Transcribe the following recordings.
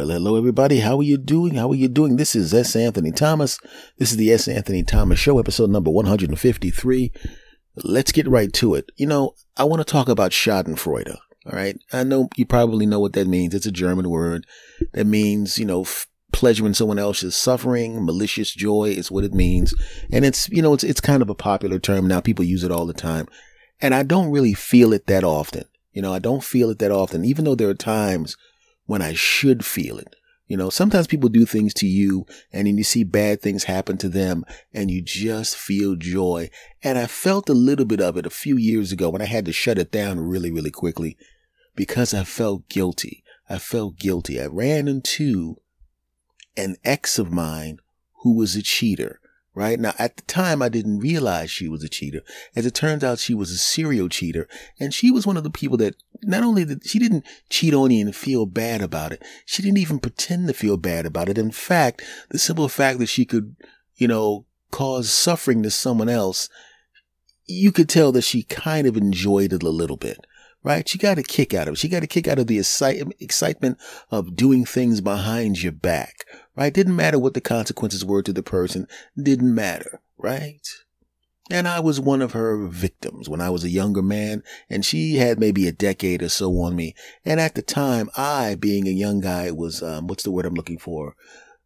Well, hello everybody. How are you doing? How are you doing? This is S. Anthony Thomas. This is the S. Anthony Thomas Show, episode number 153. Let's get right to it. You know, I want to talk about Schadenfreude. All right. I know you probably know what that means. It's a German word that means, you know, f- pleasure in someone else's suffering, malicious joy is what it means. And it's, you know, it's, it's kind of a popular term now. People use it all the time. And I don't really feel it that often. You know, I don't feel it that often, even though there are times when I should feel it. You know, sometimes people do things to you and then you see bad things happen to them and you just feel joy. And I felt a little bit of it a few years ago when I had to shut it down really, really quickly because I felt guilty. I felt guilty. I ran into an ex of mine who was a cheater right? Now, at the time, I didn't realize she was a cheater. As it turns out, she was a serial cheater. And she was one of the people that not only did she didn't cheat on you and feel bad about it, she didn't even pretend to feel bad about it. In fact, the simple fact that she could, you know, cause suffering to someone else, you could tell that she kind of enjoyed it a little bit right? She got a kick out of it. She got a kick out of the excitement of doing things behind your back, right? Didn't matter what the consequences were to the person. Didn't matter, right? And I was one of her victims when I was a younger man, and she had maybe a decade or so on me. And at the time, I, being a young guy, was, um, what's the word I'm looking for?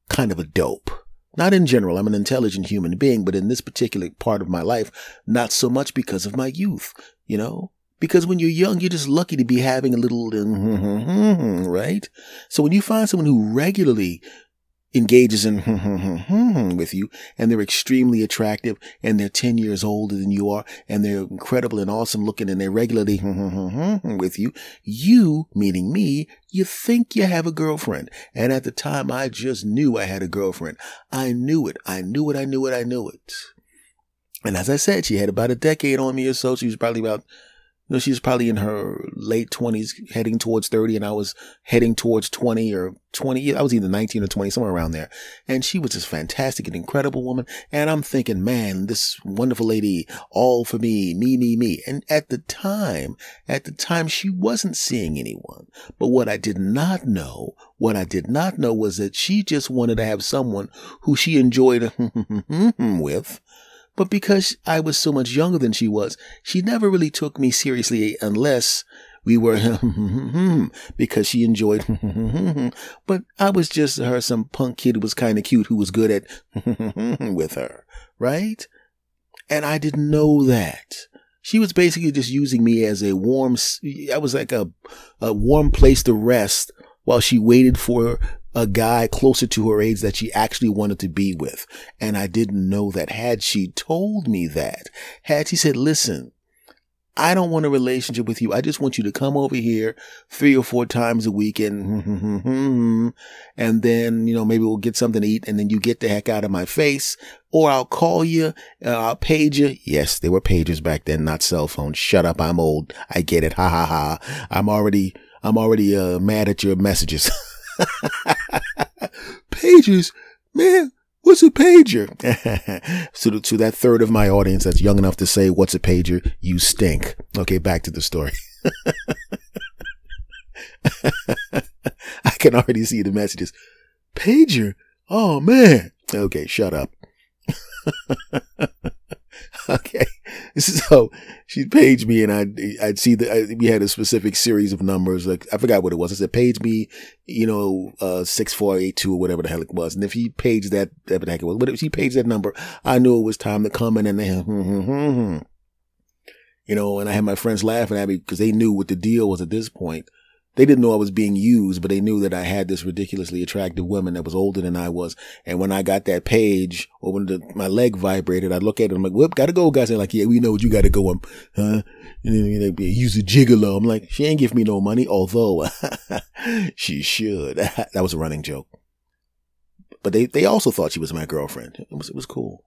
Kind of a dope. Not in general, I'm an intelligent human being, but in this particular part of my life, not so much because of my youth, you know? Because when you're young, you're just lucky to be having a little, right? So when you find someone who regularly engages in with you and they're extremely attractive and they're 10 years older than you are and they're incredible and awesome looking and they're regularly with you, you, meaning me, you think you have a girlfriend. And at the time, I just knew I had a girlfriend. I knew it. I knew it. I knew it. I knew it. And as I said, she had about a decade on me or so. She was probably about you know, she was probably in her late twenties, heading towards 30, and I was heading towards 20 or 20. I was either 19 or 20, somewhere around there. And she was this fantastic and incredible woman. And I'm thinking, man, this wonderful lady, all for me, me, me, me. And at the time, at the time, she wasn't seeing anyone. But what I did not know, what I did not know was that she just wanted to have someone who she enjoyed with but because I was so much younger than she was, she never really took me seriously unless we were because she enjoyed but I was just her some punk kid who was kind of cute who was good at with her, right? And I didn't know that. She was basically just using me as a warm I was like a a warm place to rest while she waited for a guy closer to her age that she actually wanted to be with. And I didn't know that. Had she told me that, had she said, listen, I don't want a relationship with you. I just want you to come over here three or four times a week and, and then, you know, maybe we'll get something to eat and then you get the heck out of my face or I'll call you, uh, I'll page you. Yes, there were pagers back then, not cell phones. Shut up. I'm old. I get it. Ha ha ha. I'm already, I'm already, uh, mad at your messages. Pagers, man, what's a pager? so to, to that third of my audience that's young enough to say, what's a pager? You stink. Okay, back to the story. I can already see the messages. Pager? Oh man. Okay, shut up. okay. So she'd page me and I'd, I'd see that we had a specific series of numbers. Like, I forgot what it was. I said, page me, you know, uh, 6482 or whatever the hell it was. And if he paged that, whatever the heck it was, but if he paged that number, I knew it was time to come in and then, hmm, hmm, hmm, you know, and I had my friends laughing at me because they knew what the deal was at this point they didn't know I was being used, but they knew that I had this ridiculously attractive woman that was older than I was. And when I got that page or when the, my leg vibrated, I look at it, and I'm like, whoop, gotta go, guys. They're like, yeah, we know what you gotta go. I'm, huh? And then they use a gigolo. I'm like, she ain't give me no money, although she should. that was a running joke. But they, they also thought she was my girlfriend. It was, it was cool.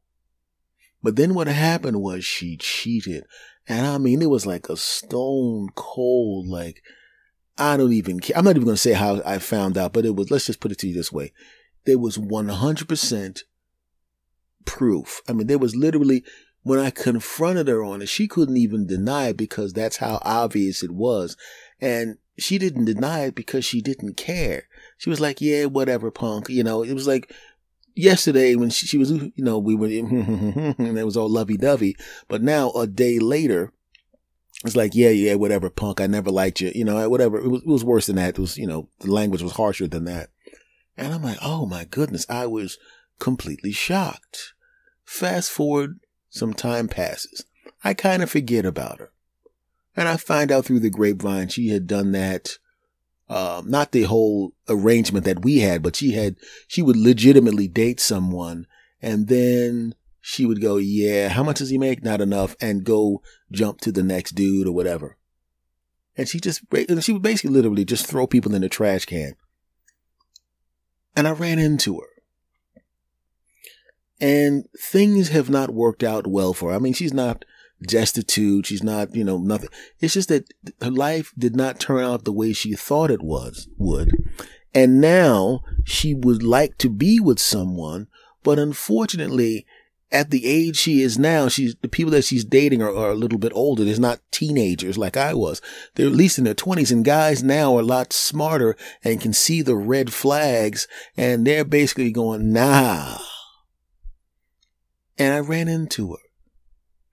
But then what happened was she cheated. And I mean, it was like a stone cold, like, I don't even care. I'm not even going to say how I found out, but it was, let's just put it to you this way. There was 100% proof. I mean, there was literally, when I confronted her on it, she couldn't even deny it because that's how obvious it was. And she didn't deny it because she didn't care. She was like, yeah, whatever, punk. You know, it was like yesterday when she, she was, you know, we were, and it was all lovey dovey. But now a day later, it's like, yeah, yeah, whatever, punk. I never liked you. You know, whatever. It was, it was worse than that. It was, you know, the language was harsher than that. And I'm like, oh my goodness, I was completely shocked. Fast forward, some time passes. I kind of forget about her. And I find out through the grapevine she had done that, um, not the whole arrangement that we had, but she had, she would legitimately date someone and then she would go, yeah, how much does he make? Not enough. And go jump to the next dude or whatever. And she just, she would basically literally just throw people in the trash can. And I ran into her. And things have not worked out well for her. I mean, she's not destitute. She's not, you know, nothing. It's just that her life did not turn out the way she thought it was, would. And now she would like to be with someone, but unfortunately, at the age she is now, she's the people that she's dating are, are, a little bit older. They're not teenagers like I was. They're at least in their twenties, and guys now are a lot smarter and can see the red flags, and they're basically going, "Nah." And I ran into her,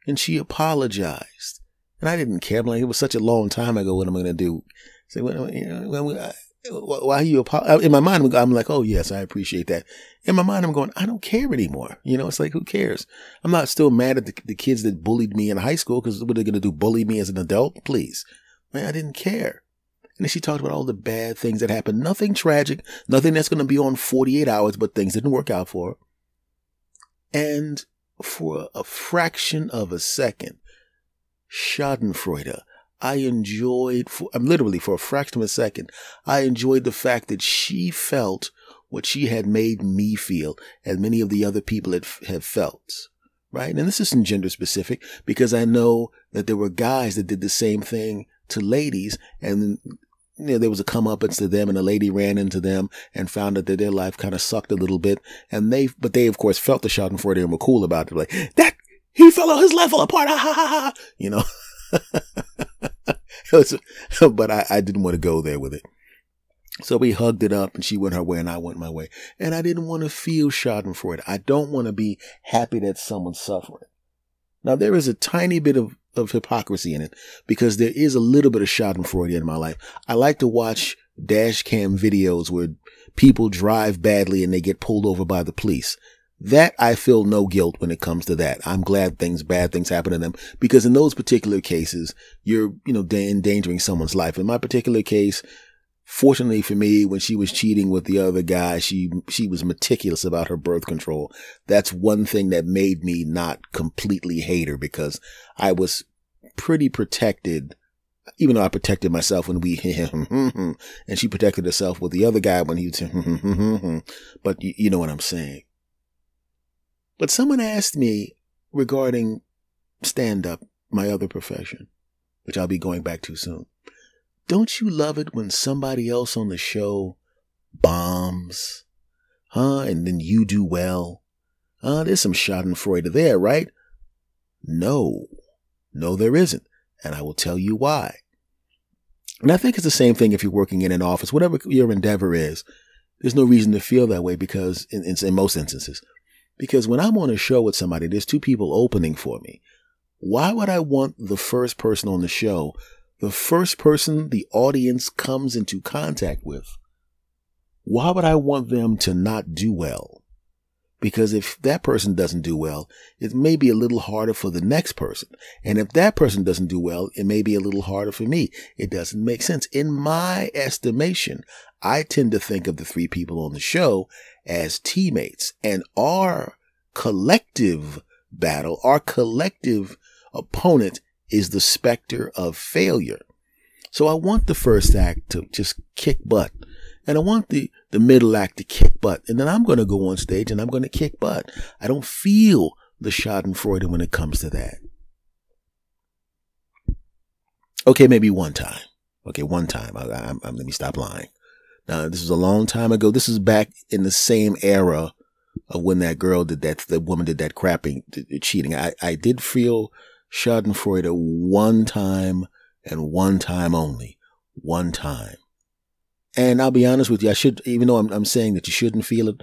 and she apologized, and I didn't care. I'm like, it was such a long time ago. What am I going to do? Say, well, you know, why are you apologize? Uh, in my mind, I'm like, oh yes, I appreciate that. In my mind, I'm going, I don't care anymore. You know, it's like, who cares? I'm not still mad at the, the kids that bullied me in high school because what are they going to do? Bully me as an adult? Please. Man, I didn't care. And then she talked about all the bad things that happened. Nothing tragic, nothing that's going to be on 48 hours, but things didn't work out for her. And for a fraction of a second, Schadenfreude, I enjoyed, for, I'm literally for a fraction of a second, I enjoyed the fact that she felt what she had made me feel, and many of the other people had, felt. Right? And this isn't gender specific because I know that there were guys that did the same thing to ladies and you know, there was a comeuppance to them and a lady ran into them and found out that their life kind of sucked a little bit. And they, but they of course felt the schadenfreude and were cool about it. Like, that, he fell on his level apart. Ha ha ha ha. You know? but I, I didn't want to go there with it. So we hugged it up and she went her way and I went my way. And I didn't want to feel schadenfreude. I don't want to be happy that someone's suffering. Now there is a tiny bit of, of hypocrisy in it because there is a little bit of schadenfreude in my life. I like to watch dash cam videos where people drive badly and they get pulled over by the police. That I feel no guilt when it comes to that. I'm glad things, bad things happen to them because in those particular cases, you're, you know, endangering someone's life. In my particular case, fortunately for me, when she was cheating with the other guy, she, she was meticulous about her birth control. That's one thing that made me not completely hate her because I was pretty protected even though I protected myself when we, him and she protected herself with the other guy when he was, but you, you know what I'm saying. But someone asked me regarding stand up, my other profession, which I'll be going back to soon. Don't you love it when somebody else on the show bombs? Huh? And then you do well? Uh, there's some schadenfreude there, right? No. No, there isn't. And I will tell you why. And I think it's the same thing if you're working in an office, whatever your endeavor is. There's no reason to feel that way because in, in, in most instances, because when I'm on a show with somebody, there's two people opening for me. Why would I want the first person on the show, the first person the audience comes into contact with? Why would I want them to not do well? Because if that person doesn't do well, it may be a little harder for the next person. And if that person doesn't do well, it may be a little harder for me. It doesn't make sense. In my estimation, I tend to think of the three people on the show as teammates and our collective battle, our collective opponent is the specter of failure. So I want the first act to just kick butt and I want the, the middle act to kick butt. And then I'm going to go on stage and I'm going to kick butt. I don't feel the schadenfreude when it comes to that. Okay, maybe one time. Okay, one time. I, I, I, let me stop lying. Now, this was a long time ago. This is back in the same era of when that girl did that, the woman did that crapping, cheating. I, I did feel Schadenfreude one time and one time only. One time. And I'll be honest with you, I should, even though I'm, I'm saying that you shouldn't feel it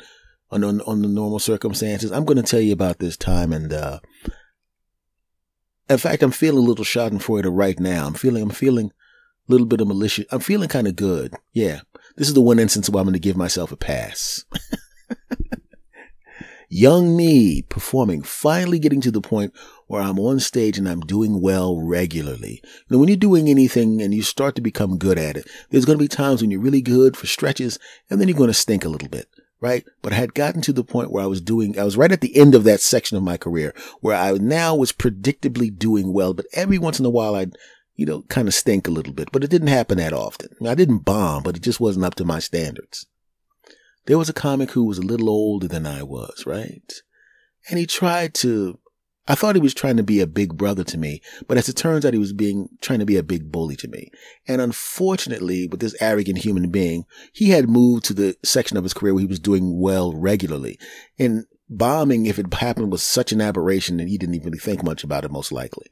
on, on, on the normal circumstances, I'm going to tell you about this time. And, uh, in fact, I'm feeling a little schadenfreude right now. I'm feeling, I'm feeling a little bit of malicious. I'm feeling kind of good. Yeah. This is the one instance where I'm going to give myself a pass. Young me performing, finally getting to the point where I'm on stage and I'm doing well regularly. Now, when you're doing anything and you start to become good at it, there's going to be times when you're really good for stretches and then you're going to stink a little bit. Right. But I had gotten to the point where I was doing, I was right at the end of that section of my career where I now was predictably doing well, but every once in a while I'd, you know, kind of stink a little bit, but it didn't happen that often. I didn't bomb, but it just wasn't up to my standards. There was a comic who was a little older than I was, right? And he tried to, I thought he was trying to be a big brother to me, but as it turns out, he was being, trying to be a big bully to me. And unfortunately, with this arrogant human being, he had moved to the section of his career where he was doing well regularly. And bombing, if it happened, was such an aberration that he didn't even think much about it, most likely.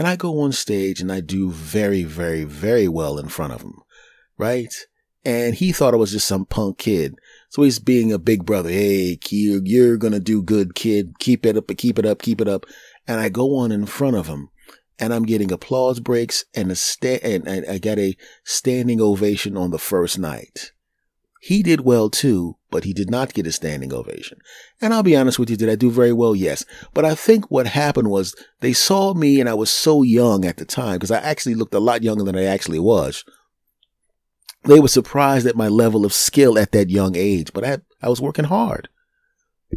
And I go on stage and I do very, very, very well in front of him, right? and he thought I was just some punk kid. So he's being a big brother. Hey, you're, to do good, kid. Keep it up, keep it up, keep it up. And I go on in front of him and I'm getting applause breaks and a sta- and I got a standing ovation on the first night. He did well too, but he did not get a standing ovation. And I'll be honest with you, did I do very well? Yes. But I think what happened was they saw me and I was so young at the time because I actually looked a lot younger than I actually was they were surprised at my level of skill at that young age, but I, I was working hard.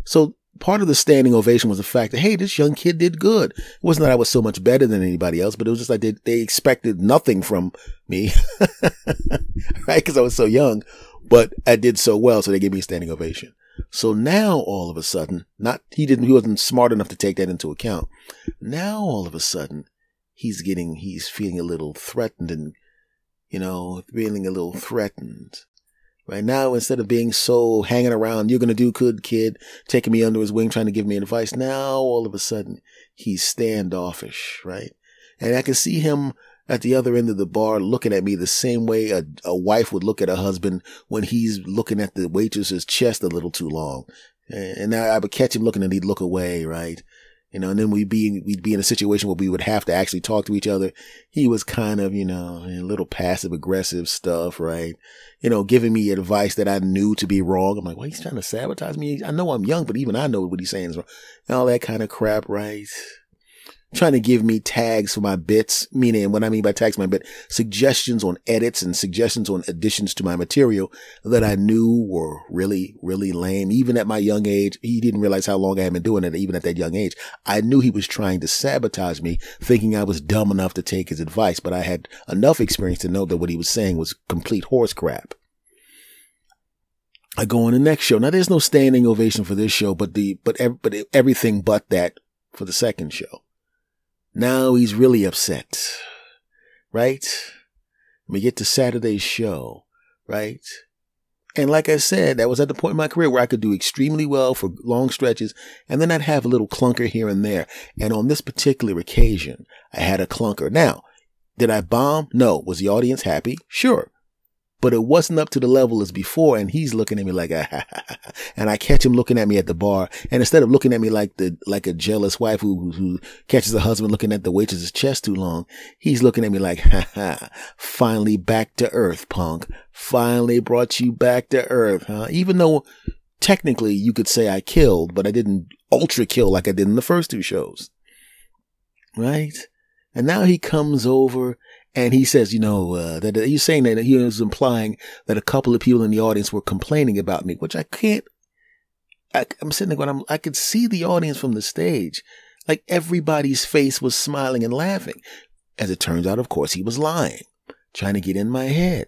So part of the standing ovation was the fact that, hey, this young kid did good. It wasn't that I was so much better than anybody else, but it was just like they, they expected nothing from me, right? Because I was so young, but I did so well, so they gave me a standing ovation. So now all of a sudden, not, he didn't, he wasn't smart enough to take that into account. Now all of a sudden, he's getting, he's feeling a little threatened and you know, feeling a little threatened. Right now, instead of being so hanging around, you're to do good, kid, taking me under his wing, trying to give me advice. Now, all of a sudden, he's standoffish, right? And I can see him at the other end of the bar looking at me the same way a, a wife would look at a husband when he's looking at the waitress's chest a little too long. And now I would catch him looking and he'd look away, right? you know, and then we'd be, we'd be in a situation where we would have to actually talk to each other. He was kind of, you know, a little passive aggressive stuff, right? You know, giving me advice that I knew to be wrong. I'm like, well, he's trying to sabotage me. I know I'm young, but even I know what he's saying is wrong. And all that kind of crap, right? Trying to give me tags for my bits, meaning what I mean by tags my bit, suggestions on edits and suggestions on additions to my material that I knew were really, really lame. Even at my young age, he didn't realize how long I had been doing it, even at that young age. I knew he was trying to sabotage me, thinking I was dumb enough to take his advice, but I had enough experience to know that what he was saying was complete horse crap. I go on the next show. Now there's no standing ovation for this show, but the, but, but everything but that for the second show. Now he's really upset, right? We get to Saturday's show, right? And like I said, that was at the point in my career where I could do extremely well for long stretches, and then I'd have a little clunker here and there. And on this particular occasion, I had a clunker. Now, did I bomb? No. Was the audience happy? Sure but it wasn't up to the level as before. And he's looking at me like, ah, and I catch him looking at me at the bar. And instead of looking at me like the, like a jealous wife who, who catches a husband looking at the waitress's chest too long, he's looking at me like, ha ha, finally back to earth, punk. Finally brought you back to earth, huh? Even though technically you could say I killed, but I didn't ultra kill like I did in the first two shows. Right? And now he comes over and he says, you know, uh, that he's saying that he was implying that a couple of people in the audience were complaining about me, which I can't. I, am sitting there going, I'm, I could see the audience from the stage. Like everybody's face was smiling and laughing. As it turns out, of course, he was lying, trying to get in my head.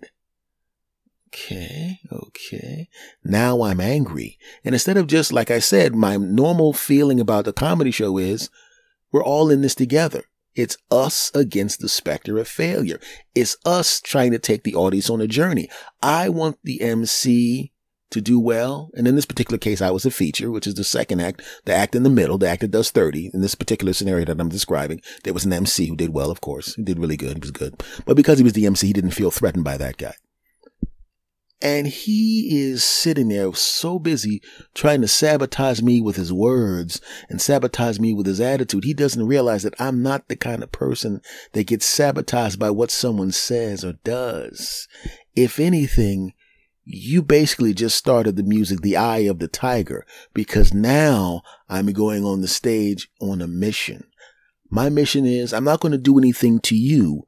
Okay, okay. Now I'm angry. And instead of just, like I said, my normal feeling about the comedy show is we're all in this together. It's us against the specter of failure. It's us trying to take the audience on a journey. I want the MC to do well. And in this particular case, I was a feature, which is the second act, the act in the middle, the act that does 30. In this particular scenario that I'm describing, there was an MC who did well, of course. He did really good. He was good. But because he was the MC, he didn't feel threatened by that guy. And he is sitting there so busy trying to sabotage me with his words and sabotage me with his attitude. He doesn't realize that I'm not the kind of person that gets sabotaged by what someone says or does. If anything, you basically just started the music, The Eye of the Tiger, because now I'm going on the stage on a mission. My mission is I'm not going to do anything to you,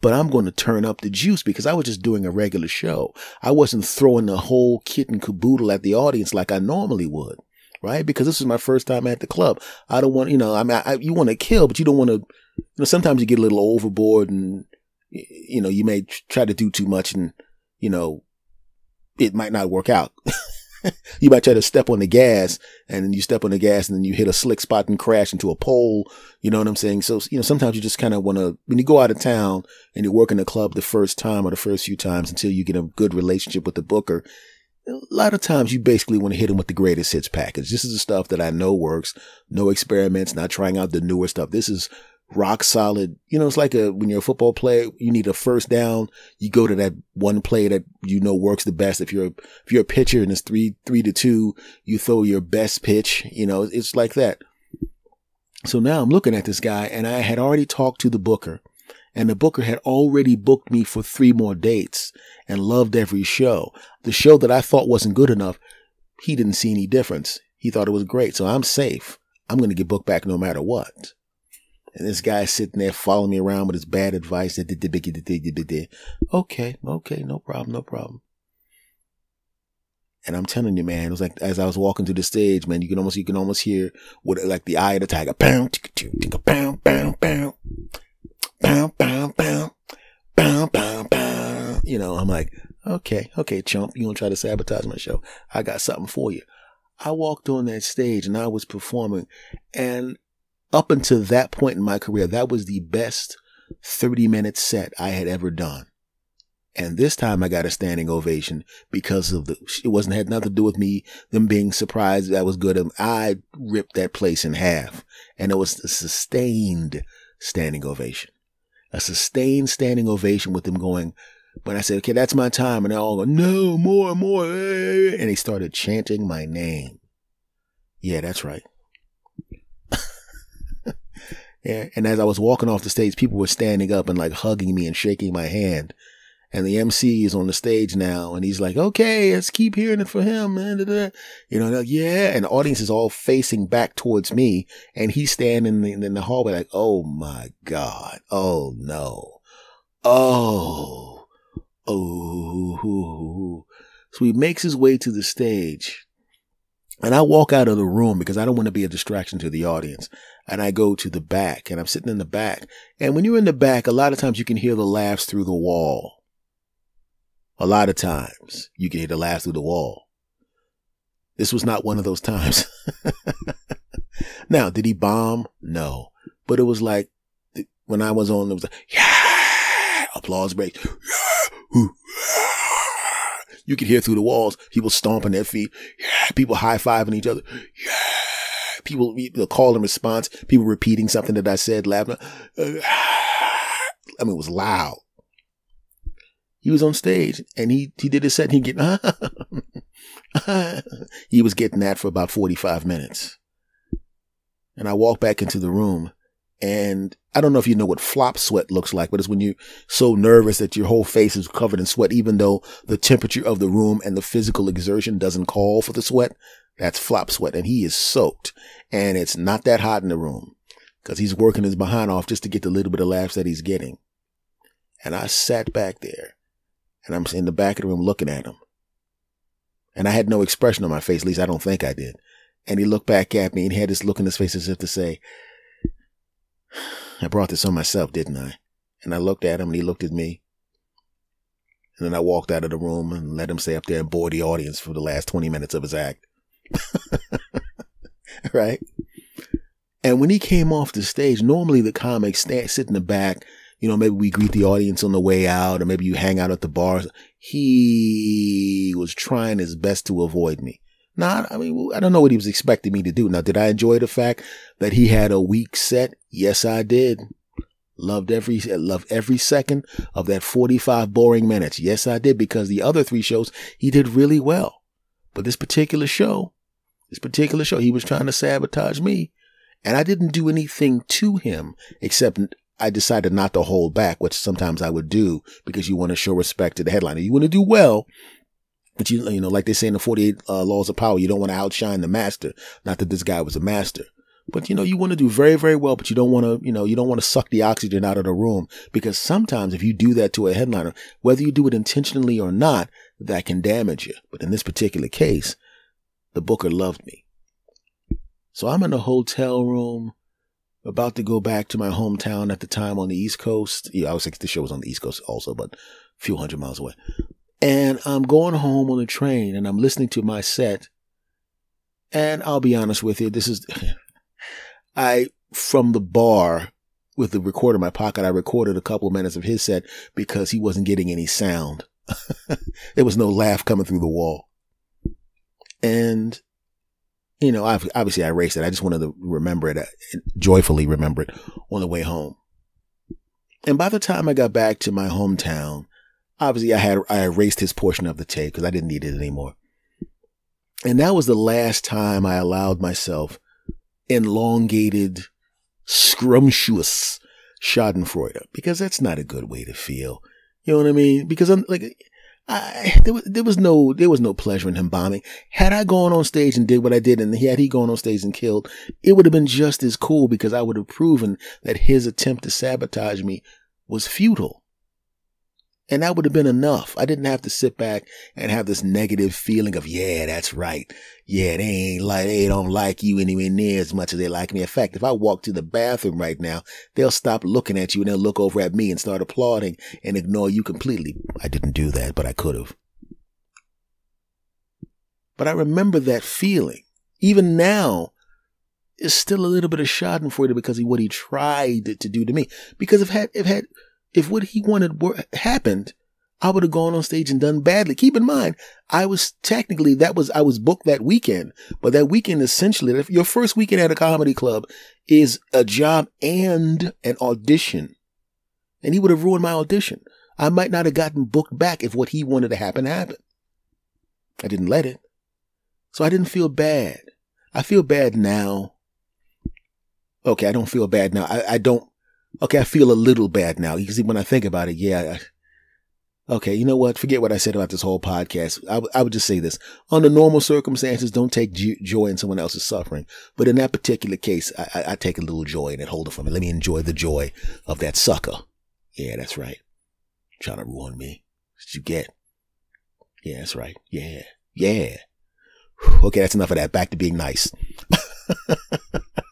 but I'm going to turn up the juice because I was just doing a regular show. I wasn't throwing the whole kit and caboodle at the audience like I normally would, right? Because this is my first time at the club. I don't want, you know, I mean, I, you want to kill, but you don't want to, you know, sometimes you get a little overboard and, you know, you may try to do too much and, you know, it might not work out. you might try to step on the gas and then you step on the gas and then you hit a slick spot and crash into a pole. You know what I'm saying? So, you know, sometimes you just kind of want to, when you go out of town and you work in a club the first time or the first few times until you get a good relationship with the booker, a lot of times you basically want to hit them with the greatest hits package. This is the stuff that I know works. No experiments, not trying out the newer stuff. This is rock solid. You know, it's like a, when you're a football player, you need a first down. You go to that one play that you know works the best. If you're, if you're a pitcher and it's three, three to two, you throw your best pitch. You know, it's like that. So now I'm looking at this guy and I had already talked to the booker and the booker had already booked me for three more dates and loved every show. The show that I thought wasn't good enough, he didn't see any difference. He thought it was great. So I'm safe. I'm going to get booked back no matter what. And this guy sitting there following me around with his bad advice. Okay, okay, no problem, no problem. And I'm telling you, man, it was like as I was walking to the stage, man, you can almost you can almost hear what like the eye of the tiger. Bam, bam, bam, bam, bam, bam, bam, bam, bam, bam. You know, I'm like, okay, okay, chump, you gonna try to sabotage my show? I got something for you. I walked on that stage and I was performing, and up until that point in my career, that was the best 30 minute set I had ever done. And this time I got a standing ovation because of the, it wasn't had nothing to do with me, them being surprised that was good. And I ripped that place in half and it was a sustained standing ovation, a sustained standing ovation with them going, but I said, okay, that's my time. And they all go, no, more, more. And they started chanting my name. Yeah, that's right. And as I was walking off the stage, people were standing up and like hugging me and shaking my hand. And the MC is on the stage now, and he's like, "Okay, let's keep hearing it for him, man." You know, like, yeah. And the audience is all facing back towards me, and he's standing in the, in the hallway, like, "Oh my god! Oh no! Oh, oh!" So he makes his way to the stage, and I walk out of the room because I don't want to be a distraction to the audience and I go to the back and I'm sitting in the back. And when you're in the back, a lot of times you can hear the laughs through the wall. A lot of times you can hear the laughs through the wall. This was not one of those times. now, did he bomb? No. But it was like when I was on, it was like, yeah, applause break. Yeah, you could hear through the walls, people stomping their feet. Yeah, people high fiving each other. Yeah people, the call and response, people repeating something that I said, laughing. I mean, it was loud. He was on stage and he, he did his set and he get, he was getting that for about 45 minutes. And I walked back into the room and I don't know if you know what flop sweat looks like, but it's when you're so nervous that your whole face is covered in sweat, even though the temperature of the room and the physical exertion doesn't call for the sweat. That's flop sweat and he is soaked and it's not that hot in the room because he's working his behind off just to get the little bit of laughs that he's getting. And I sat back there and I'm in the back of the room looking at him. And I had no expression on my face, at least I don't think I did. And he looked back at me and he had this look in his face as if to say, I brought this on myself, didn't I? And I looked at him and he looked at me. And then I walked out of the room and let him stay up there and bore the audience for the last 20 minutes of his act. right? And when he came off the stage, normally the comics stand, sit in the back. You know, maybe we greet the audience on the way out, or maybe you hang out at the bars. He was trying his best to avoid me. Now, I mean, I don't know what he was expecting me to do. Now, did I enjoy the fact that he had a weak set? Yes, I did. Loved every loved every second of that 45 boring minutes. Yes, I did because the other three shows he did really well. But this particular show, this particular show, he was trying to sabotage me. And I didn't do anything to him except I decided not to hold back, which sometimes I would do because you want to show respect to the headliner. You want to do well, but you, you know, like they say in the 48 uh, laws of power, you don't want to outshine the master. Not that this guy was a master. But you know, you want to do very, very well, but you don't want to, you know, you don't want to suck the oxygen out of the room because sometimes if you do that to a headliner, whether you do it intentionally or not, that can damage you. But in this particular case, the booker loved me. So I'm in a hotel room, about to go back to my hometown at the time on the East Coast. Yeah, I was like, the show was on the East Coast also, but a few hundred miles away. And I'm going home on the train and I'm listening to my set. And I'll be honest with you, this is, I, from the bar with the recorder in my pocket, I recorded a couple of minutes of his set because he wasn't getting any sound. there was no laugh coming through the wall. And, you know, obviously I erased it. I just wanted to remember it, uh, joyfully remember it on the way home. And by the time I got back to my hometown, obviously I had, I erased his portion of the tape because I didn't need it anymore. And that was the last time I allowed myself elongated, scrumptious Schadenfreude because that's not a good way to feel. You know what I mean? Because I'm like, I, there was, there was no, there was no pleasure in him bombing. Had I gone on stage and did what I did and had he gone on stage and killed, it would have been just as cool because I would have proven that his attempt to sabotage me was futile. And that would have been enough. I didn't have to sit back and have this negative feeling of, yeah, that's right. Yeah, they ain't like, they don't like you anywhere near as much as they like me. In fact, if I walk to the bathroom right now, they'll stop looking at you and they'll look over at me and start applauding and ignore you completely. I didn't do that, but I could have. But I remember that feeling. Even now, it's still a little bit of schadenfreude because of what he tried to do to me. Because if had, if had, if what he wanted were, happened, I would have gone on stage and done badly. Keep in mind, I was technically, that was, I was booked that weekend, but that weekend essentially, your first weekend at a comedy club is a job and an audition. And he would have ruined my audition. I might not have gotten booked back if what he wanted to happen happened. I didn't let it. So I didn't feel bad. I feel bad now. Okay, I don't feel bad now. I, I don't Okay, I feel a little bad now. You see, when I think about it, yeah. I, okay, you know what? Forget what I said about this whole podcast. I, w- I would just say this. Under normal circumstances, don't take joy in someone else's suffering. But in that particular case, I, I, I take a little joy in it. Hold it for me. Let me enjoy the joy of that sucker. Yeah, that's right. Trying to ruin me. What you get? Yeah, that's right. Yeah. Yeah. Okay, that's enough of that. Back to being nice.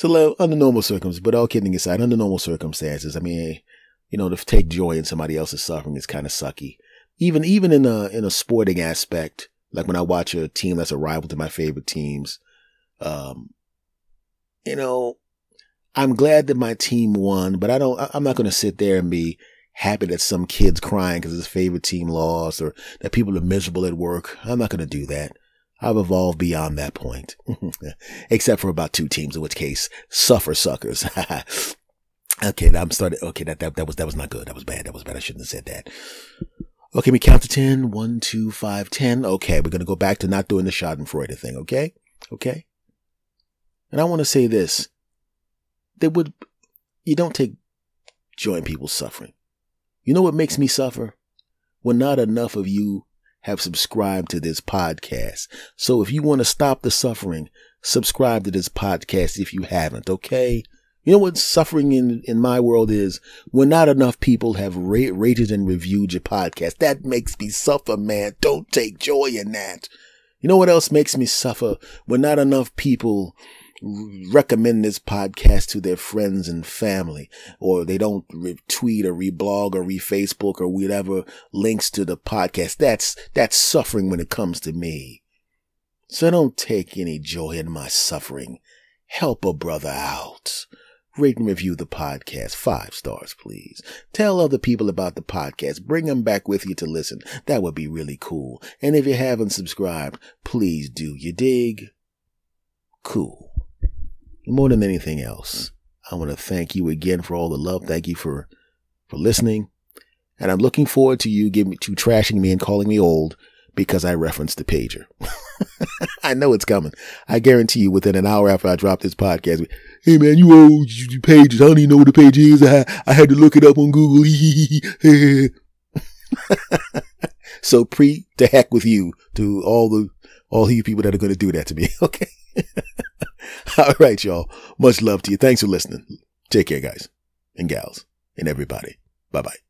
So under normal circumstances, but all kidding aside, under normal circumstances, I mean, you know, to take joy in somebody else's suffering is kind of sucky. Even, even in a, in a sporting aspect, like when I watch a team that's a rival to my favorite teams, um, you know, I'm glad that my team won, but I don't, I'm not going to sit there and be happy that some kid's crying because his favorite team lost or that people are miserable at work. I'm not going to do that. I've evolved beyond that point. Except for about two teams, in which case, suffer suckers. okay, I'm starting. Okay, that, that, that was, that was not good. That was bad. That was bad. I shouldn't have said that. Okay, we count to 10. 1, 2, 5, 10. Okay, we're going to go back to not doing the Schadenfreude thing. Okay? Okay? And I want to say this. That would, you don't take joy in people's suffering. You know what makes me suffer? When not enough of you have subscribed to this podcast. So if you want to stop the suffering, subscribe to this podcast if you haven't, okay? You know what suffering in, in my world is? When not enough people have ra- rated and reviewed your podcast. That makes me suffer, man. Don't take joy in that. You know what else makes me suffer? When not enough people recommend this podcast to their friends and family, or they don't retweet or reblog or refacebook or whatever links to the podcast. That's, that's suffering when it comes to me. So don't take any joy in my suffering. Help a brother out. Rate and review the podcast. Five stars, please. Tell other people about the podcast. Bring them back with you to listen. That would be really cool. And if you haven't subscribed, please do. You dig? Cool more than anything else, I want to thank you again for all the love. Thank you for, for listening. And I'm looking forward to you giving to trashing me and calling me old because I referenced the pager. I know it's coming. I guarantee you within an hour after I drop this podcast, hey man, you old you pages. I don't even know what the page is. I, I had to look it up on Google. so pre to heck with you to all the all you people that are going to do that to me. Okay. all right, y'all. Much love to you. Thanks for listening. Take care, guys and gals and everybody. Bye bye.